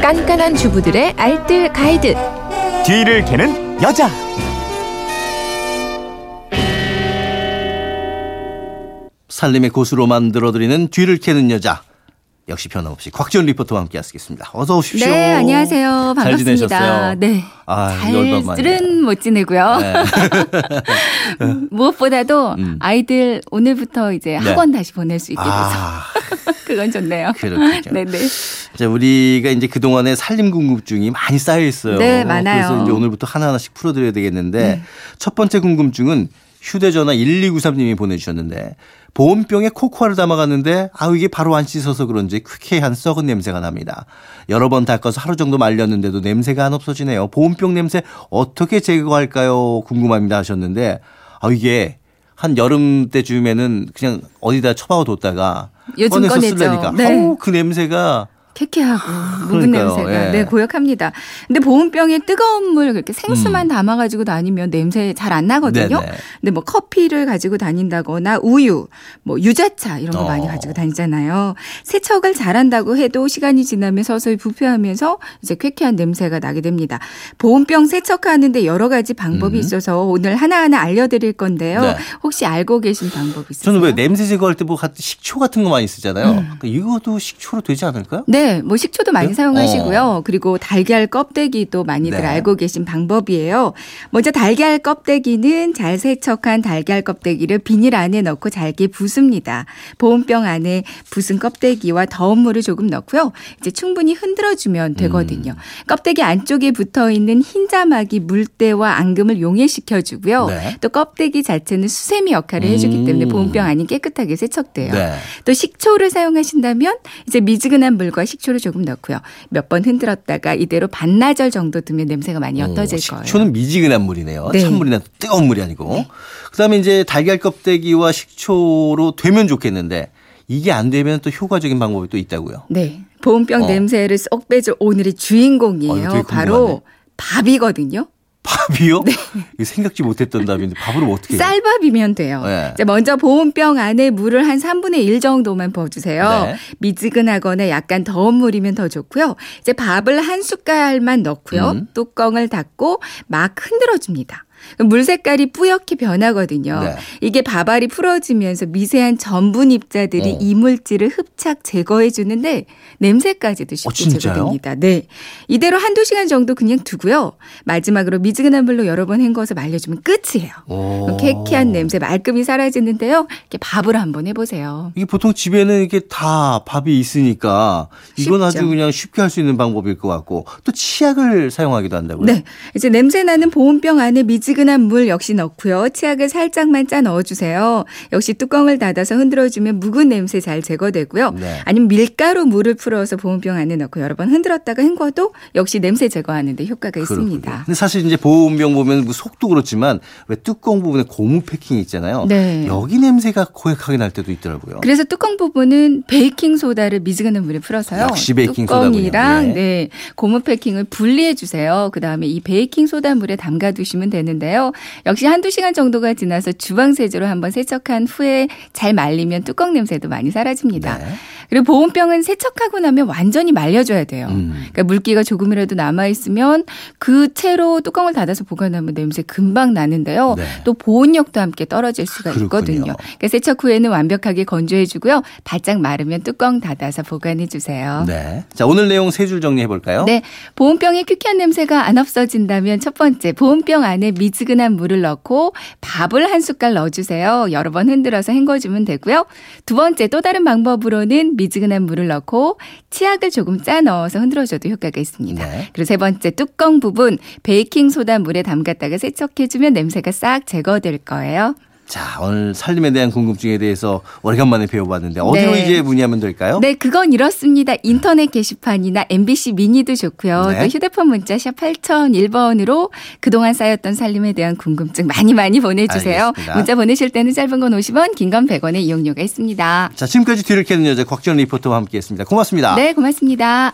깐깐한 주부들의 알뜰 가이드. 뒤를 캐는 여자. 살림의 고수로 만들어드리는 뒤를 캐는 여자. 역시 변함없이 곽지원 리포터와 함께 하시겠습니다. 어서 오십시오. 네, 안녕하세요. 잘 반갑습니다. 지내셨어요? 네. 아. 잘은 못 지내고요. 네. 무엇보다도 음. 아이들 오늘부터 이제 학원 다시 보낼 수 있게 돼서 아, 그건 좋네요. 그렇군요. 네네. 자, 우리가 이제 그동안에 살림 궁금증이 많이 쌓여 있어요. 네, 많아요. 그래서 이제 오늘부터 하나하나씩 풀어드려야 되겠는데 네. 첫 번째 궁금증은 휴대전화 1293님이 보내주셨는데 보온병에 코코아를 담아갔는데 아우 이게 바로 안 씻어서 그런지 퀴퀴한 썩은 냄새가 납니다. 여러 번 닦아서 하루 정도 말렸는데도 냄새가 안 없어지네요. 보온병 냄새 어떻게 제거할까요? 궁금합니다 하셨는데 아 이게 한 여름 때쯤에는 그냥 어디다 처박아 뒀다가 요즘 꺼내서. 쓰려니까 네. 아우 그 냄새가 쾌쾌하고 묵은 그러니까요. 냄새가 예. 네 고약합니다. 근데 보온병에 뜨거운 물 그렇게 생수만 음. 담아가지고 다니면 냄새 잘 안 나거든요. 네네. 근데 뭐 커피를 가지고 다닌다거나 우유, 뭐 유자차 이런 거 어. 많이 가지고 다니잖아요. 세척을 잘한다고 해도 시간이 지나면 서서히 부패하면서 이제 쾌쾌한 냄새가 나게 됩니다. 보온병 세척하는데 여러 가지 방법이 음. 있어서 오늘 하나하나 알려드릴 건데요. 네. 혹시 알고 계신 방법 있으세요? 저는 왜 냄새 제거할 때 뭐 식초 같은 거 많이 쓰잖아요. 음. 그러니까 이것도 식초로 되지 않을까요? 네, 뭐 식초도 많이 네? 사용하시고요. 그리고 달걀 껍데기도 많이들 네. 알고 계신 방법이에요. 먼저 달걀 껍데기는 잘 세척한 달걀 껍데기를 비닐 안에 넣고 잘게 부습니다. 보온병 안에 부순 껍데기와 더운 물을 조금 넣고요. 이제 충분히 흔들어 주면 되거든요. 음. 껍데기 안쪽에 붙어 있는 흰 자막이 물때와 앙금을 용해시켜 주고요. 네. 또 껍데기 자체는 수세미 역할을 해주기 때문에 음. 보온병 안이 깨끗하게 세척돼요. 네. 또 식초를 사용하신다면 이제 미지근한 물과 식 초를 조금 넣고요. 몇 번 흔들었다가 이대로 반나절 정도 두면 냄새가 많이 옅어질 어, 거예요. 식초는 미지근한 물이네요. 네. 찬물이나 뜨거운 물이 아니고. 그다음에 이제 달걀 껍데기와 식초로 되면 좋겠는데 이게 안 되면 또 효과적인 방법이 또 있다고요. 네. 보온병 어. 냄새를 쏙 빼줄 오늘의 어, 주인공이에요. 되게 바로 밥이거든요. 밥이요? 이거 생각지 못했던 답인데 밥으로 어떻게 해요? 네. 쌀밥이면 돼요. 네. 자, 먼저 보온병 안에 물을 한 3분의 1 정도만 부어주세요. 네. 미지근하거나 약간 더운 물이면 더 좋고요. 이제 밥을 한 숟갈만 넣고요. 음. 뚜껑을 닫고 막 흔들어줍니다. 물 색깔이 뿌옇게 변하거든요. 네. 이게 밥알이 풀어지면서 미세한 전분 입자들이 어. 이물질을 흡착 제거해 주는데 냄새까지도 쉽게 어? 제거됩니다. 네. 이대로 한두 시간 정도 그냥 두고요. 마지막으로 미지근한 물로 여러 번 헹궈서 말려주면 끝이에요. 오. 쾌쾌한 냄새 말끔히 사라지는데요. 이렇게 밥을 한번 해보세요. 이게 보통 집에는 이게 다 밥이 있으니까 이건 아주 쉽죠. 그냥 쉽게 할 수 있는 방법일 것 같고 또 치약을 사용하기도 한다고요. 네. 이제 냄새 나는 보온병 안에 미지 근한 물 역시 넣고요. 치약을 살짝만 짜 넣어주세요. 역시 뚜껑을 닫아서 흔들어주면 묵은 냄새 잘 제거되고요. 네. 아니면 밀가루 물을 풀어서 보온병 안에 넣고 여러 번 흔들었다가 헹궈도 역시 냄새 제거하는데 효과가 그렇군요. 있습니다. 근데 사실 이제 보온병 보면 뭐 속도 그렇지만 왜 뚜껑 부분에 고무 패킹 있잖아요. 네. 여기 냄새가 고약하게 날 때도 있더라고요. 그래서 뚜껑 부분은 베이킹 소다를 미지근한 물에 풀어서요. 역시 베이킹 소다군요. 뚜껑이랑 네. 네. 고무 패킹을 분리해 주세요. 그 다음에 이 베이킹 소다 물에 담가 두시면 되는 데요. 역시 한두 시간 정도가 지나서 주방 세제로 한번 세척한 후에 잘 말리면 뚜껑 냄새도 많이 사라집니다. 네. 그리고 보온병은 세척하고 나면 완전히 말려줘야 돼요. 음. 그러니까 물기가 조금이라도 남아 있으면 그 채로 뚜껑을 닫아서 보관하면 냄새 금방 나는데요. 네. 또 보온력도 함께 떨어질 수가 그렇군요. 있거든요. 그러니까 세척 후에는 완벽하게 건조해 주고요. 바짝 마르면 뚜껑 닫아서 보관해 주세요. 네. 자, 오늘 내용 세 줄 정리해 볼까요? 네. 보온병에 퀴퀴한 냄새가 안 없어진다면 첫 번째, 보온병 안에 미지근한 물을 넣고 밥을 한 숟갈 넣어주세요. 여러 번 흔들어서 헹궈주면 되고요. 두 번째, 또 다른 방법으로는 미지근한 물을 넣고 치약을 조금 짜 넣어서 흔들어줘도 효과가 있습니다. 네. 그리고 세 번째, 뚜껑 부분 베이킹 소다 물에 담갔다가 세척해주면 냄새가 싹 제거될 거예요. 자, 오늘 살림에 대한 궁금증에 대해서 오래간만에 배워봤는데 어디로 네. 이제 문의하면 될까요? 네, 그건 이렇습니다. 인터넷 게시판이나 MBC 미니도 좋고요. 네. 또 휴대폰 문자 샵 8001번으로 그동안 쌓였던 살림에 대한 궁금증 많이 많이 보내주세요. 알겠습니다. 문자 보내실 때는 짧은 건 50원, 긴 건 100원의 이용료가 있습니다. 자, 지금까지 뒤를 캐는 여자 곽지연 리포터와 함께했습니다. 고맙습니다. 네, 고맙습니다.